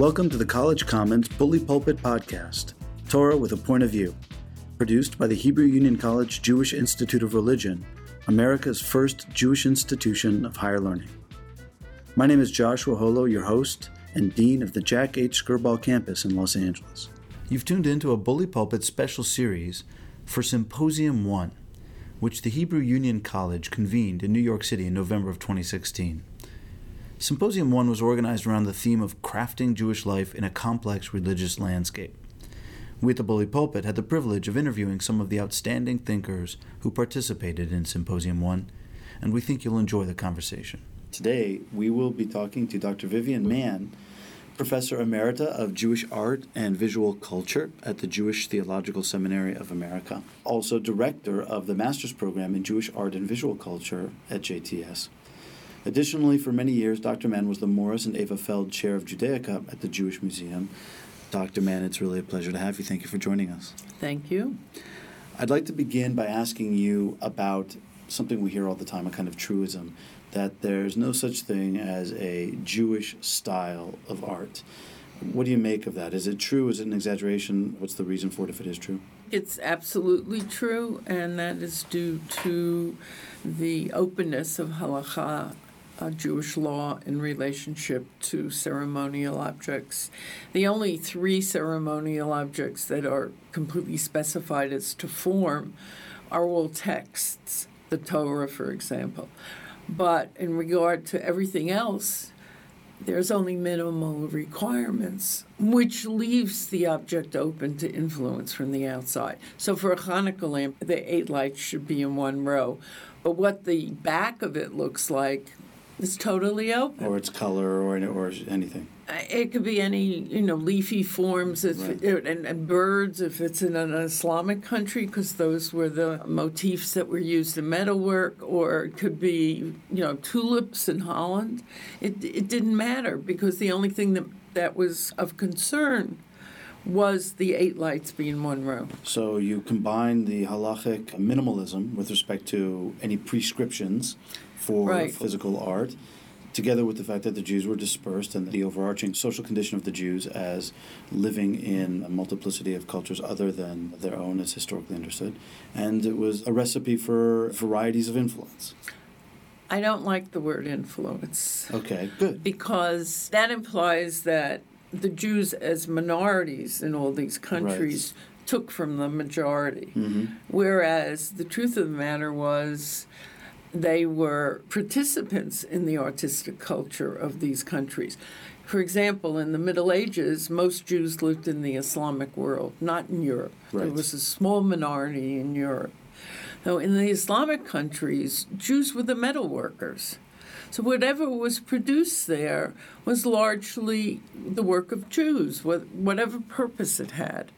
Welcome to the College Commons Bully Pulpit Podcast, Torah with a Point of View, produced by the Hebrew Union College Jewish Institute of Religion, America's first Jewish institution of higher learning. My name is Joshua Holo, your host and Dean of the Jack H. Skirball campus in Los Angeles. You've tuned into a Bully Pulpit special series for Symposium 1, which the Hebrew Union College convened in New York City in November of 2016. Symposium 1 was organized around the theme of crafting Jewish life in a complex religious landscape. We at the Bully Pulpit had the privilege of interviewing some of the outstanding thinkers who participated in Symposium 1, and we think you'll enjoy the conversation. Today, we will be talking to Dr. Vivian Mann, Professor Emerita of Jewish Art and Visual Culture at the Jewish Theological Seminary of America, also Director of the Master's Program in Jewish Art and Visual Culture at JTS. Additionally, for many years, Dr. Mann was the Morris and Eva Feld Chair of Judaica at the Jewish Museum. Dr. Mann, it's really a pleasure to have you. Thank you for joining us. Thank you. I'd like to begin by asking you about something we hear all the time, a kind of truism, that there's no such thing as a Jewish style of art. What do you make of that? Is it true? Is it an exaggeration? What's the reason for it if it is true? It's absolutely true, and that is due to the openness of halacha uh, Jewish law in relationship to ceremonial objects. The only three ceremonial objects that are completely specified as to form are all texts, the Torah, for example. But in regard to everything else, there's only minimal requirements, which leaves the object open to influence from the outside. So for a Hanukkah lamp, the eight lights should be in one row. But what the back of it looks like it's totally open. Or its color or, or anything. It could be any, you know, leafy forms if, right. it, and, and birds if it's in an Islamic country, because those were the motifs that were used in metalwork, or it could be, you know, tulips in Holland. It, it didn't matter because the only thing that, that was of concern was the eight lights being one row. So you combine the halachic minimalism with respect to any prescriptions for right. physical art, together with the fact that the Jews were dispersed and the overarching social condition of the Jews as living in a multiplicity of cultures other than their own as historically understood. And it was a recipe for varieties of influence. I don't like the word influence. Okay, good. Because that implies that the Jews, as minorities in all these countries, right. took from the majority. Mm-hmm. Whereas the truth of the matter was they were participants in the artistic culture of these countries. For example, in the Middle Ages, most Jews lived in the Islamic world, not in Europe. Right. There was a small minority in Europe. Now, in the Islamic countries, Jews were the metal workers. So whatever was produced there was largely the work of Jews, whatever purpose it had.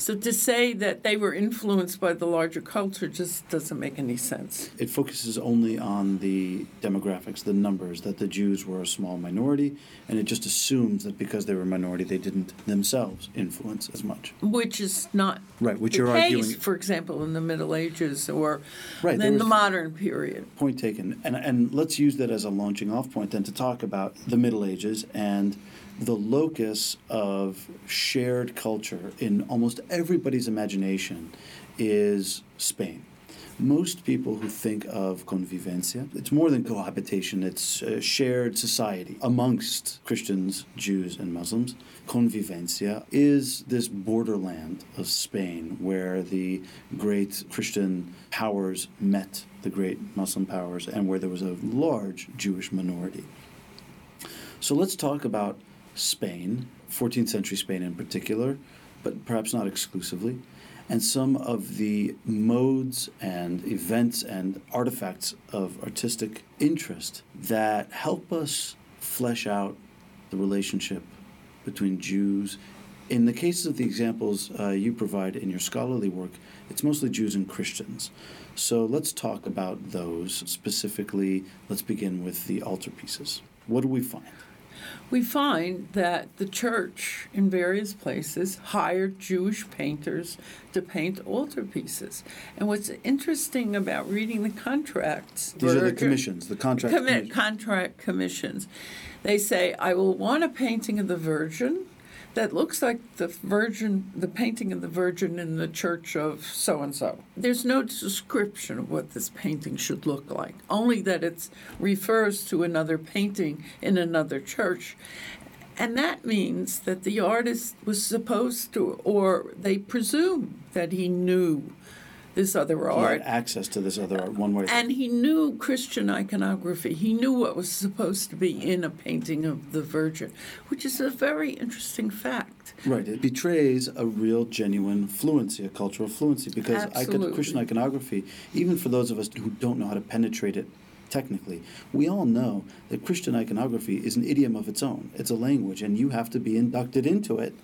So to say that they were influenced by the larger culture just doesn't make any sense. It focuses only on the demographics, the numbers, that the Jews were a small minority, and it just assumes that because they were a minority, they didn't themselves influence as much. Which is not right. Which the you're case, arguing, for example, in the Middle Ages or right, in the modern period. Point taken, and and let's use that as a launching off point then to talk about the Middle Ages and the locus of shared culture in almost everybody's imagination is Spain. Most people who think of convivencia, it's more than cohabitation, it's a shared society amongst Christians, Jews, and Muslims. Convivencia is this borderland of Spain where the great Christian powers met the great Muslim powers and where there was a large Jewish minority. So let's talk about Spain, 14th century Spain in particular, but perhaps not exclusively, and some of the modes and events and artifacts of artistic interest that help us flesh out the relationship between Jews. In the cases of the examples uh, you provide in your scholarly work, it's mostly Jews and Christians. So let's talk about those specifically. Let's begin with the altarpieces. What do we find? We find that the church in various places hired Jewish painters to paint altarpieces. And what's interesting about reading the contracts, these are the commissions, the contract commi- contract commissions. They say, I will want a painting of the Virgin that looks like the Virgin, the painting of the Virgin in the church of so and so. There's no description of what this painting should look like, only that it refers to another painting in another church. And that means that the artist was supposed to, or they presume that he knew this other art. access to this other art one way. And he knew Christian iconography. He knew what was supposed to be in a painting of the Virgin, which is a very interesting fact. Right. It betrays a real, genuine fluency, a cultural fluency, because icon- Christian iconography, even for those of us who don't know how to penetrate it technically, we all know that Christian iconography is an idiom of its own. It's a language, and you have to be inducted into it.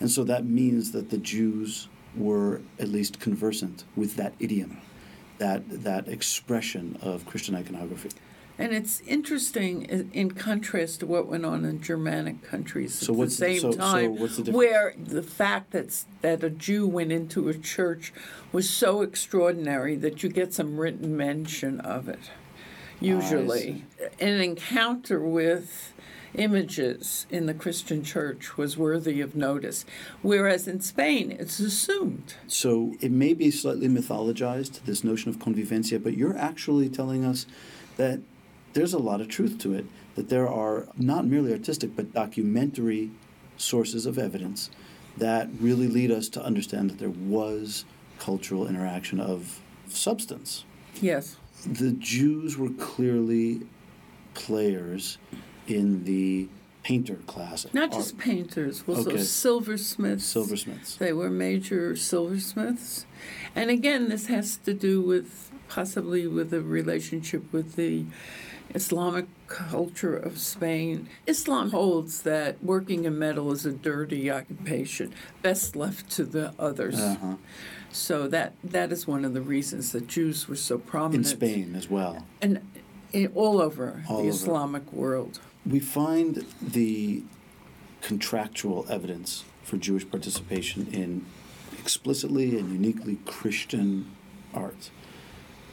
And so that means that the Jews were at least conversant with that idiom, that, that expression of Christian iconography. And it's interesting in contrast to what went on in Germanic countries so at the same so, time, so the where the fact that that a Jew went into a church was so extraordinary that you get some written mention of it. Ah, usually, an encounter with images in the Christian church was worthy of notice, whereas in Spain it's assumed. So it may be slightly mythologized, this notion of convivencia, but you're actually telling us that there's a lot of truth to it, that there are not merely artistic but documentary sources of evidence that really lead us to understand that there was cultural interaction of substance. Yes. The Jews were clearly players in the painter class. Not just art. painters, also okay. silversmiths. Silversmiths. They were major silversmiths. And again, this has to do with possibly with a relationship with the Islamic culture of Spain. Islam holds that working in metal is a dirty occupation, best left to the others. Uh-huh. So that that is one of the reasons that Jews were so prominent in Spain as well, and in, all over all the over. Islamic world we find the contractual evidence for Jewish participation in explicitly and uniquely Christian art.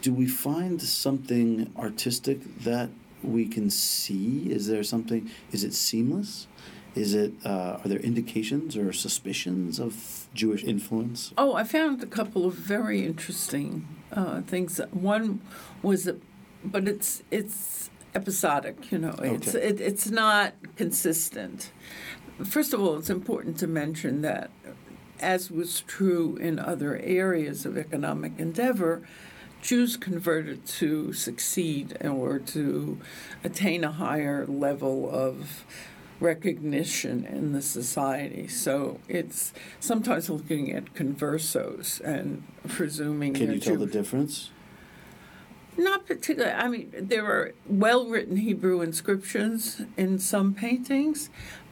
Do we find something artistic that we can see? Is there something? Is it seamless? Is it? Uh, are there indications or suspicions of Jewish influence? Oh, I found a couple of very interesting uh, things. One was, but it's it's episodic. You know, okay. it's it, it's not consistent. First of all, it's important to mention that, as was true in other areas of economic endeavor, Jews converted to succeed or to attain a higher level of recognition in the society. So it's sometimes looking at conversos and presuming. Can you tell the difference? Not particularly. I mean, there are well written Hebrew inscriptions in some paintings,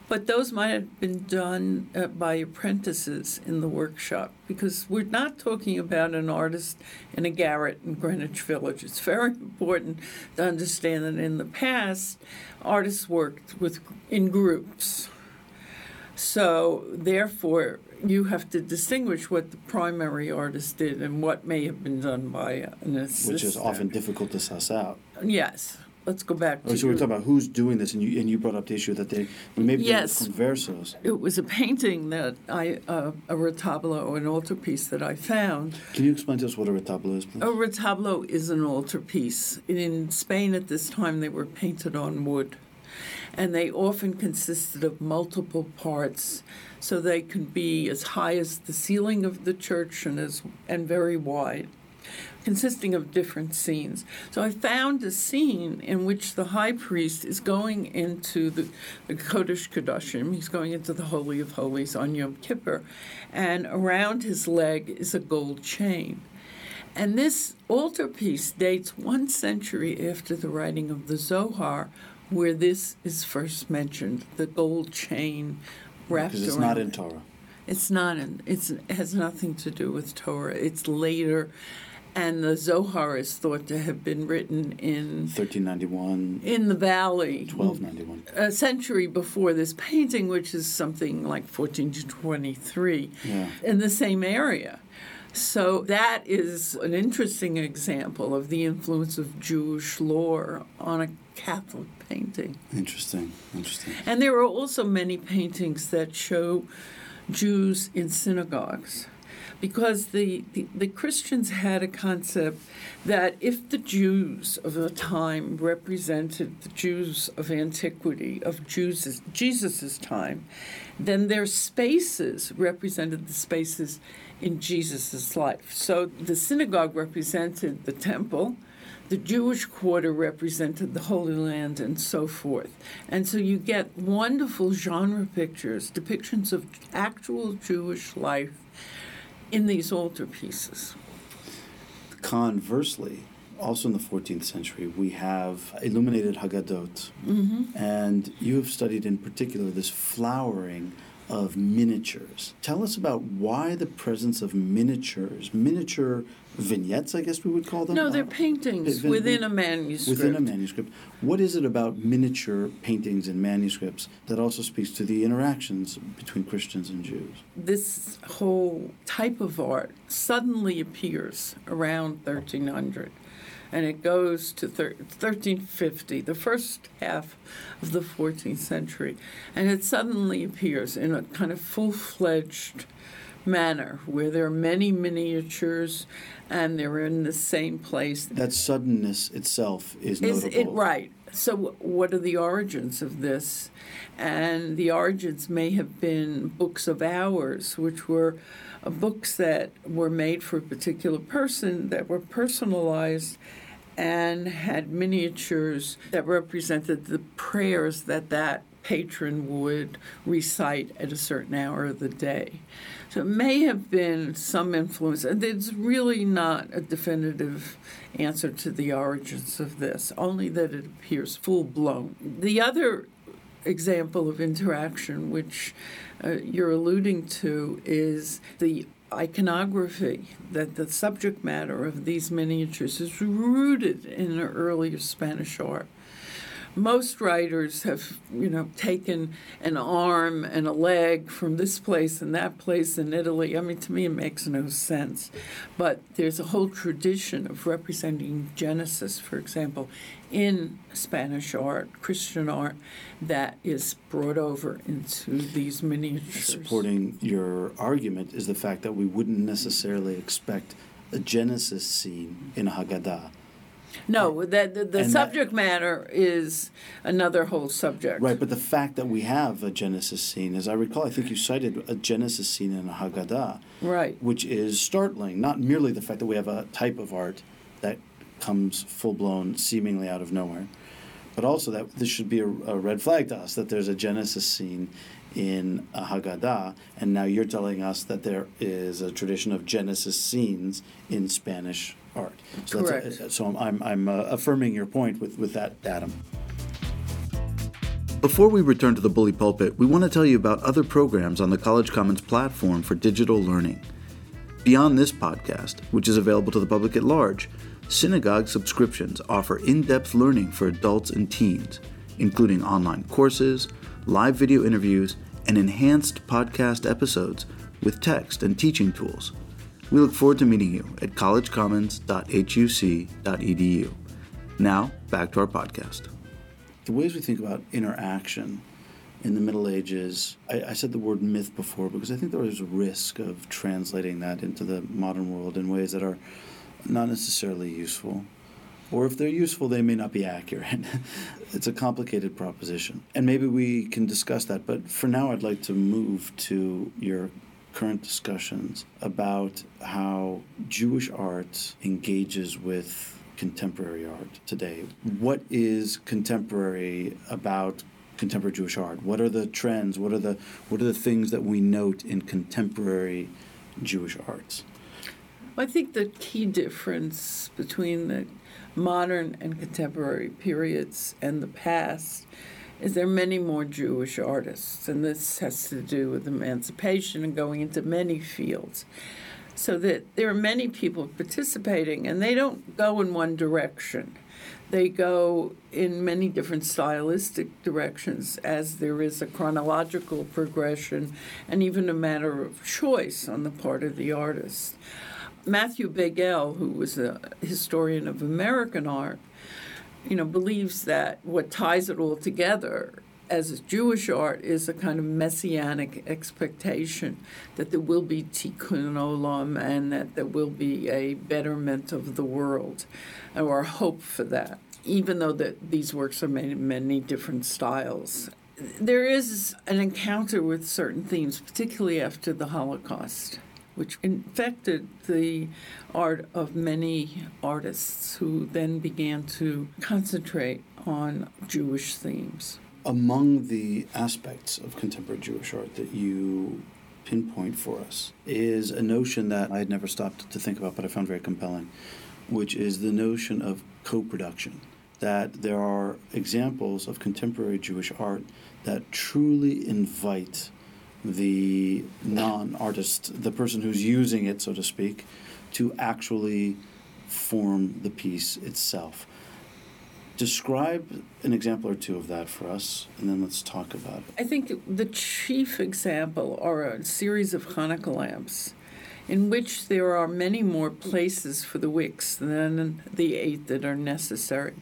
but those might have been done uh, by apprentices in the workshop because we're not talking about an artist in a garret in Greenwich Village. It's very important to understand that in the past, artists worked with in groups. So, therefore, you have to distinguish what the primary artist did and what may have been done by an assistant. Which is often difficult to suss out. Yes. Let's go back oh, to. so we're talking about who's doing this, and you and you brought up the issue that they maybe yes, conversos. It was a painting that I uh, a retablo, or an altarpiece that I found. Can you explain to us what a retablo is, please? A retablo is an altarpiece. In Spain at this time, they were painted on wood, and they often consisted of multiple parts so they can be as high as the ceiling of the church and as and very wide consisting of different scenes. So I found a scene in which the high priest is going into the, the Kodesh Kodashim, he's going into the Holy of Holies on Yom Kippur, and around his leg is a gold chain. And this altarpiece dates one century after the writing of the Zohar, where this is first mentioned the gold chain wrapped because it's around. not in Torah. It's not in. It's it has nothing to do with Torah. It's later, and the Zohar is thought to have been written in 1391 in the valley 1291 a century before this painting which is something like 1423 yeah. in the same area So that is an interesting example of the influence of Jewish lore on a Catholic painting. Interesting, interesting. And there are also many paintings that show Jews in synagogues because the, the, the, Christians had a concept that if the Jews of the time represented the Jews of antiquity, of Jesus' time, then their spaces represented the spaces in Jesus' life. So the synagogue represented the temple, the Jewish quarter represented the Holy Land, and so forth. And so you get wonderful genre pictures, depictions of actual Jewish life in these altarpieces. Conversely, also in the 14th century, we have illuminated Haggadot. Mm-hmm. And you have studied in particular this flowering of miniatures. Tell us about why the presence of miniatures, miniature vignettes, I guess we would call them. No, they're uh, paintings uh, within a manuscript. Within a manuscript. What is it about miniature paintings and manuscripts that also speaks to the interactions between Christians and Jews? This whole type of art suddenly appears around 1300 and it goes to thir- 1350, the first half of the 14th century, and it suddenly appears in a kind of full fledged manner where there are many miniatures and they're in the same place. That suddenness itself is, is notable. It, right. So, what are the origins of this? And the origins may have been books of hours, which were Uh, books that were made for a particular person that were personalized and had miniatures that represented the prayers that that patron would recite at a certain hour of the day. So it may have been some influence, and it's really not a definitive answer to the origins of this, only that it appears full blown. The other example of interaction, which uh, you're alluding to, is the iconography, that the subject matter of these miniatures is rooted in earlier Spanish art most writers have, you know, taken an arm and a leg from this place and that place in Italy. I mean, to me, it makes no sense. But there's a whole tradition of representing Genesis, for example, in Spanish art, Christian art, that is brought over into these miniatures. Supporting your argument is the fact that we wouldn't necessarily expect a Genesis scene in a Haggadah no, that the, the subject that, matter is another whole subject. Right, but the fact that we have a Genesis scene, as I recall, I think you cited a Genesis scene in a Haggadah. Right. Which is startling. Not merely the fact that we have a type of art that comes full blown, seemingly out of nowhere, but also that this should be a, a red flag to us that there's a Genesis scene in a Haggadah, and now you're telling us that there is a tradition of Genesis scenes in Spanish art. So Correct. A, so I'm, I'm uh, affirming your point with, with that datum. Before we return to the Bully Pulpit, we want to tell you about other programs on the College Commons platform for digital learning. Beyond this podcast, which is available to the public at large, Synagogue subscriptions offer in depth learning for adults and teens, including online courses, live video interviews, and enhanced podcast episodes with text and teaching tools. We look forward to meeting you at collegecommons.huc.edu. Now, back to our podcast. The ways we think about interaction in the Middle Ages, I, I, said the word myth before because I think there is a risk of translating that into the modern world in ways that are not necessarily useful. Or if they're useful, they may not be accurate. it's a complicated proposition. And maybe we can discuss that. But for now, I'd like to move to your current discussions about how Jewish art engages with contemporary art today. What is contemporary about contemporary Jewish art? What are the trends? What are the what are the things that we note in contemporary Jewish arts? I think the key difference between the modern and contemporary periods and the past is there are many more Jewish artists, and this has to do with emancipation and going into many fields. So that there are many people participating, and they don't go in one direction. They go in many different stylistic directions, as there is a chronological progression and even a matter of choice on the part of the artist. Matthew Baigell, who was a historian of American art, you know, believes that what ties it all together as Jewish art is a kind of messianic expectation that there will be tikkun olam and that there will be a betterment of the world, or hope for that. Even though that these works are made in many different styles, there is an encounter with certain themes, particularly after the Holocaust which infected the art of many artists who then began to concentrate on Jewish themes. Among the aspects of contemporary Jewish art that you pinpoint for us is a notion that I had never stopped to think about, but I found very compelling, which is the notion of co production. That there are examples of contemporary Jewish art that truly invite the non artist, the person who's using it, so to speak, to actually form the piece itself. Describe an example or two of that for us, and then let's talk about it. I think the chief example are a series of Hanukkah lamps in which there are many more places for the wicks than the eight that are necessary.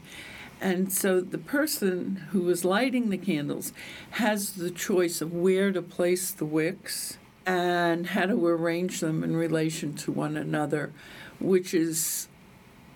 And so the person who is lighting the candles has the choice of where to place the wicks and how to arrange them in relation to one another, which is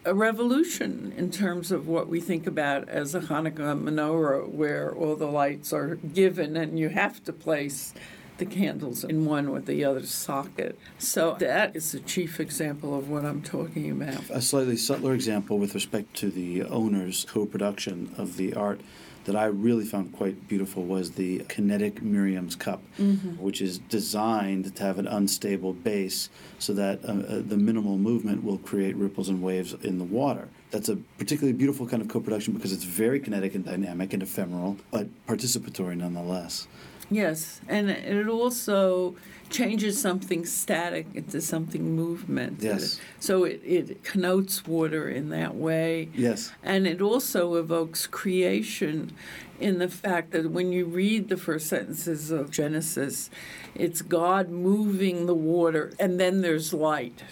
a revolution in terms of what we think about as a Hanukkah menorah, where all the lights are given and you have to place the candles in one with the other socket. So that is the chief example of what I'm talking about. A slightly subtler example with respect to the owner's co production of the art that I really found quite beautiful was the kinetic Miriam's cup, mm-hmm. which is designed to have an unstable base so that uh, uh, the minimal movement will create ripples and waves in the water. That's a particularly beautiful kind of co production because it's very kinetic and dynamic and ephemeral, but participatory nonetheless. Yes, and it also changes something static into something movement. Yes. So it, it connotes water in that way. Yes. And it also evokes creation in the fact that when you read the first sentences of Genesis, it's God moving the water, and then there's light.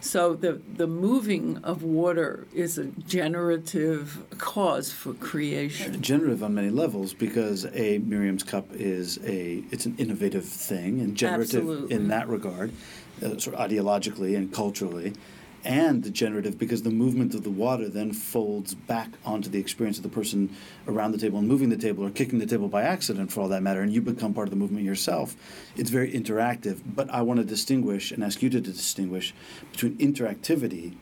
So the, the moving of water is a generative cause for creation. Generative on many levels because a Miriam's cup is a it's an innovative thing and generative Absolutely. in that regard, uh, sort of ideologically and culturally and degenerative because the movement of the water then folds back onto the experience of the person around the table and moving the table or kicking the table by accident for all that matter and you become part of the movement yourself. It's very interactive but i want to distinguish and ask you to distinguish between interactivity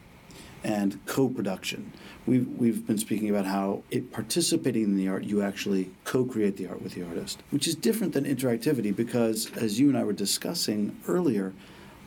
and co-production. We've, we've been speaking about how it participating in the art you actually co-create the art with the artist which is different than interactivity because as you and i were discussing earlier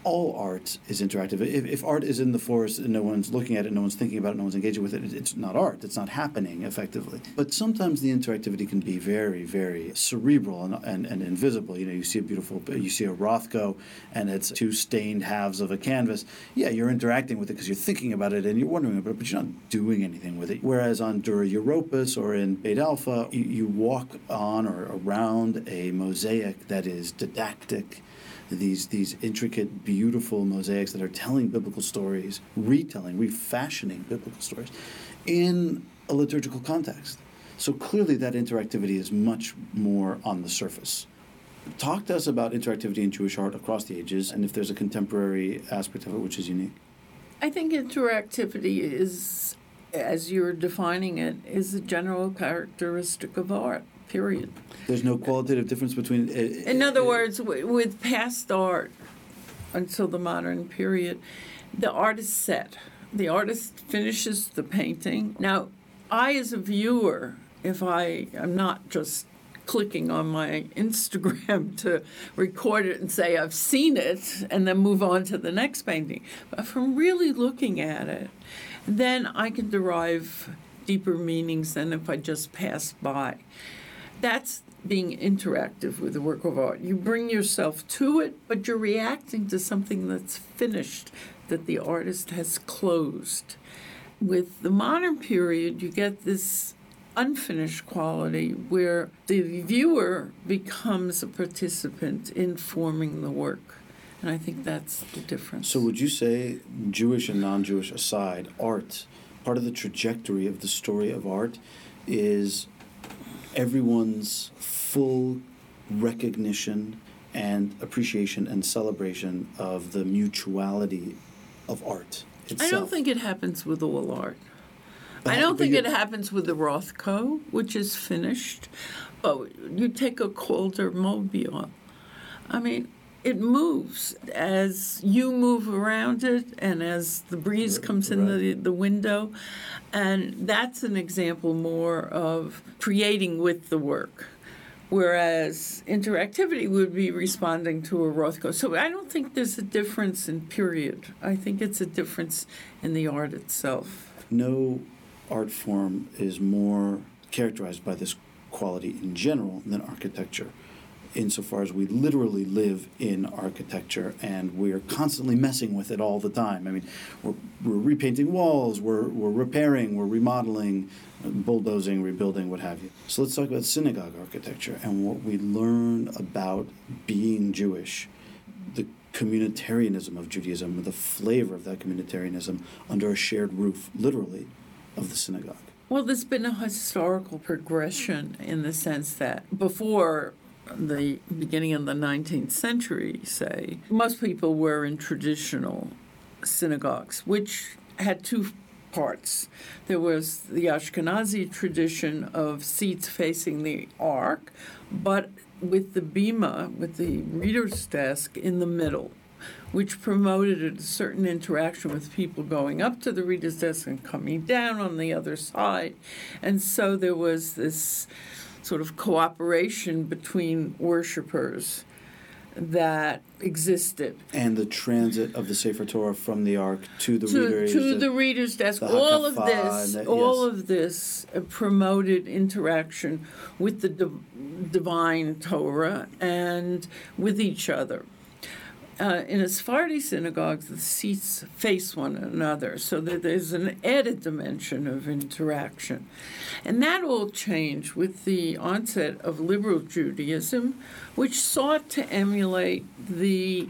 all art is interactive. If, if, art is in the forest and no one's looking at it, no one's thinking about it, no one's engaging with it, it's not art. It's not happening effectively. But sometimes the interactivity can be very, very cerebral and, and, and invisible. You know, you see a beautiful, you see a Rothko, and it's two stained halves of a canvas. Yeah, you're interacting with it because you're thinking about it and you're wondering about it, but you're not doing anything with it. Whereas on Dura Europos or in Beit Alpha, you, you walk on or around a mosaic that is didactic these these intricate, beautiful mosaics that are telling biblical stories, retelling, refashioning biblical stories in a liturgical context. So clearly, that interactivity is much more on the surface. Talk to us about interactivity in Jewish art across the ages, and if there's a contemporary aspect of it which is unique. I think interactivity is, as you're defining it, is a general characteristic of art period. There's no qualitative difference between. Uh, In other uh, words, with past art until the modern period, the art is set. The artist finishes the painting. Now, I, as a viewer, if I am not just clicking on my Instagram to record it and say I've seen it and then move on to the next painting. But from really looking at it, then I can derive deeper meanings than if I just pass by that's being interactive with the work of art. You bring yourself to it, but you're reacting to something that's finished, that the artist has closed. With the modern period, you get this unfinished quality where the viewer becomes a participant in forming the work. And I think that's the difference. So, would you say, Jewish and non Jewish aside, art, part of the trajectory of the story of art is everyone's full recognition and appreciation and celebration of the mutuality of art itself? I don't think it happens with all art. I don't think it happens with the Rothko, which is finished. Oh, you take a Calder mobile. I mean, it moves as you move around it and as the breeze comes in the, the window. And that's an example more of creating with the work. Whereas interactivity would be responding to a Rothko. So I don't think there's a difference in period. I think it's a difference in the art itself. No art form is more characterized by this quality in general than architecture insofar as we literally live in architecture and we are constantly messing with it all the time. I mean, we're, we're repainting walls, we're, we're repairing, we're remodeling, bulldozing, rebuilding, what have you. So let's talk about synagogue architecture and what we learn about being Jewish, the communitarianism of Judaism, the flavor of that communitarianism under a shared roof, literally, of the synagogue. Well, there's been a historical progression in the sense that before the beginning of the 19th century, say, most people were in traditional synagogues, which had two parts. There was the Ashkenazi tradition of seats facing the ark, but with the bima, with the reader's desk in the middle, which promoted a certain interaction with people going up to the reader's desk and coming down on the other side. And so there was this sort of cooperation between worshipers that existed. And the transit of the Sefer Torah from the Ark to the to, reader's to the, the reader's desk. All of this, that, all yes. of this uh, promoted interaction with the divine Torah and with each other uh, in Sephardi synagogues, the seats face one another, so that there's an added dimension of interaction. And that all changed with the onset of liberal Judaism, which sought to emulate the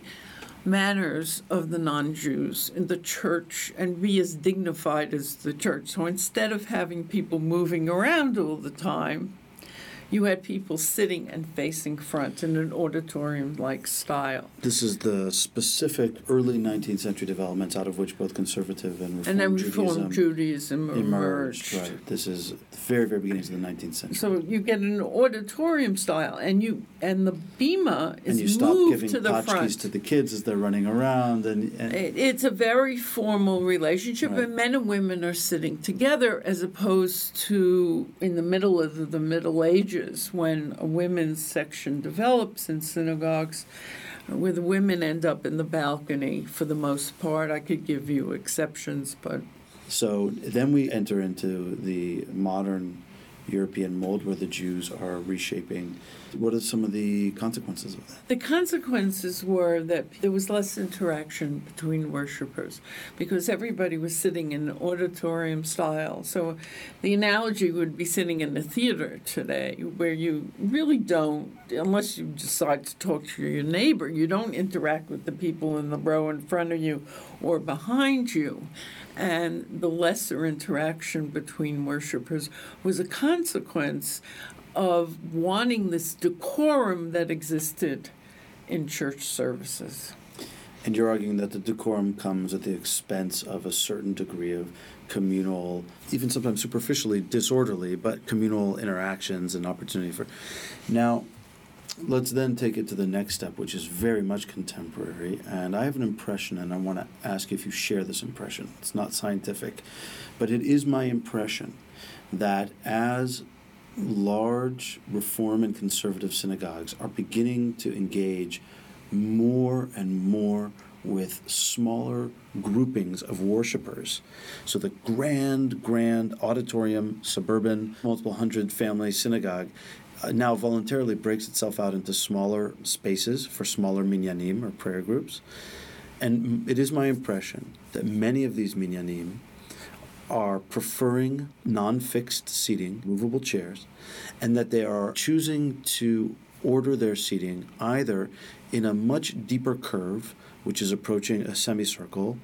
manners of the non Jews in the church and be as dignified as the church. So instead of having people moving around all the time, you had people sitting and facing front in an auditorium like style. This is the specific early 19th century developments out of which both conservative and Reform and then Reform Judaism, Judaism emerged. emerged. Right. This is the very, very beginnings of the 19th century. So you get an auditorium style, and you and the bima is and you stop moved giving to the front. to the kids as they're running around, and, and it, it's a very formal relationship, right. and men and women are sitting together as opposed to in the middle of the, the Middle Ages when a women's section develops in synagogues where the women end up in the balcony for the most part. I could give you exceptions, but. So then we enter into the modern European mold where the Jews are reshaping. What are some of the consequences of that? The consequences were that there was less interaction between worshipers because everybody was sitting in auditorium style. So the analogy would be sitting in a theater today where you really don't, unless you decide to talk to your neighbor, you don't interact with the people in the row in front of you or behind you and the lesser interaction between worshipers was a consequence of wanting this decorum that existed in church services. And you're arguing that the decorum comes at the expense of a certain degree of communal, even sometimes superficially disorderly, but communal interactions and opportunity for. Now, let's then take it to the next step, which is very much contemporary. And I have an impression, and I want to ask if you share this impression. It's not scientific, but it is my impression that as large reform and conservative synagogues are beginning to engage more and more with smaller groupings of worshipers. So the grand, grand auditorium, suburban, multiple hundred family synagogue uh, now voluntarily breaks itself out into smaller spaces for smaller minyanim or prayer groups. And it is my impression that many of these minyanim are preferring non fixed seating, movable chairs, and that they are choosing to order their seating either in a much deeper curve, which is approaching a semicircle,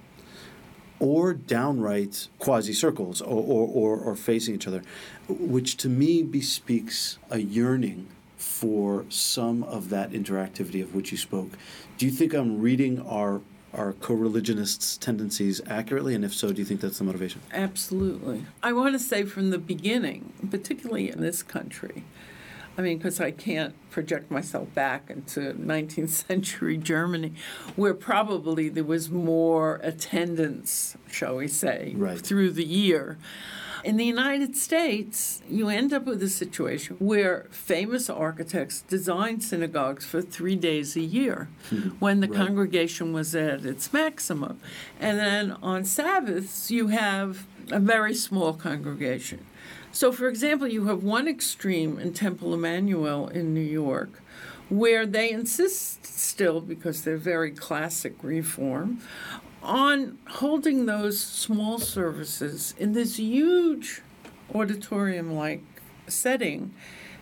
or downright quasi circles or, or, or, or, facing each other, which to me bespeaks a yearning for some of that interactivity of which you spoke. Do you think I'm reading our our co-religionists' tendencies accurately, and if so, do you think that's the motivation? Absolutely. I want to say from the beginning, particularly in this country, I mean, because I can't project myself back into 19th century Germany, where probably there was more attendance, shall we say, right. through the year. In the United States, you end up with a situation where famous architects designed synagogues for three days a year mm-hmm. when the right. congregation was at its maximum. And then on Sabbaths, you have a very small congregation. So, for example, you have one extreme in Temple Emanu-El in New York where they insist still, because they're very classic reform, on holding those small services in this huge auditorium like setting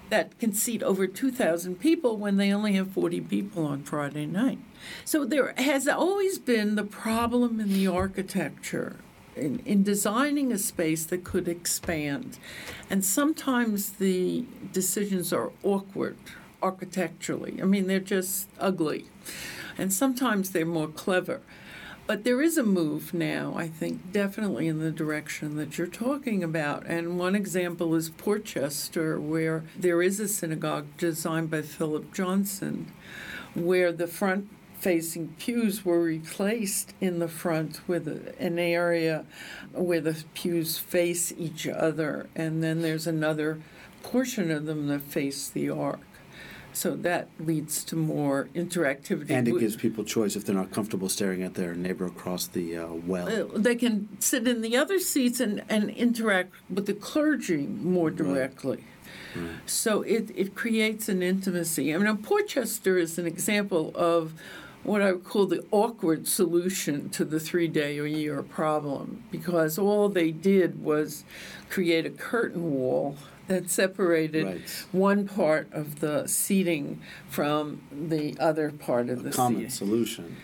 that can seat over 2,000 people when they only have 40 people on Friday night. So there has always been the problem in the architecture in, in designing a space that could expand. And sometimes the decisions are awkward architecturally. I mean, they're just ugly. And sometimes they're more clever. But there is a move now, I think, definitely in the direction that you're talking about. And one example is Port Chester, where there is a synagogue designed by Philip Johnson, where the front facing pews were replaced in the front with an area where the pews face each other, and then there's another portion of them that face the ark. So that leads to more interactivity. And it gives people choice if they're not comfortable staring at their neighbor across the uh, well. Uh, they can sit in the other seats and, and interact with the clergy more directly. Right. Right. So it, it creates an intimacy. I mean, Port Chester is an example of what I would call the awkward solution to the three day a year problem because all they did was create a curtain wall that separated right. one part of the seating from the other part of a the common seating. solution.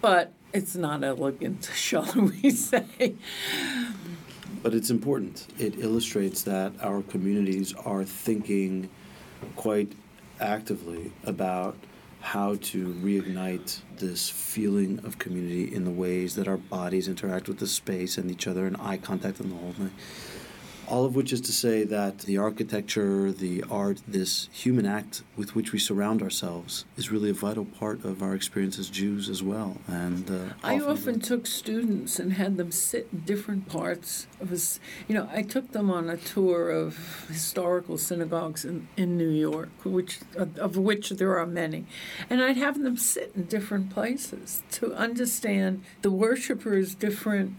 But it's not elegant, shall we say. But it's important. It illustrates that our communities are thinking quite actively about how to reignite this feeling of community in the ways that our bodies interact with the space and each other and eye contact and the whole thing. All of which is to say that the architecture, the art, this human act with which we surround ourselves is really a vital part of our experience as Jews as well. And uh, I often, often took students and had them sit in different parts of us. You know, I took them on a tour of historical synagogues in, in New York, which of which there are many, and I'd have them sit in different places to understand the worshippers' different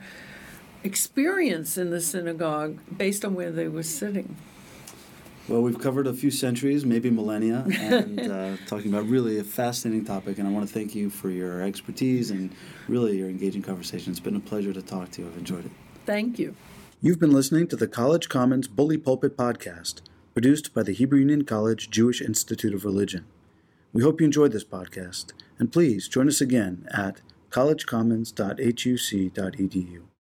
experience in the synagogue based on where they were sitting. Well, we've covered a few centuries, maybe millennia, and uh, talking about really a fascinating topic. And I want to thank you for your expertise and really your engaging conversation. It's been a pleasure to talk to you. I've enjoyed it. Thank you. You've been listening to the College Commons Bully Pulpit podcast, produced by the Hebrew Union College Jewish Institute of Religion. We hope you enjoyed this podcast, and please join us again at collegecommons.huc.edu.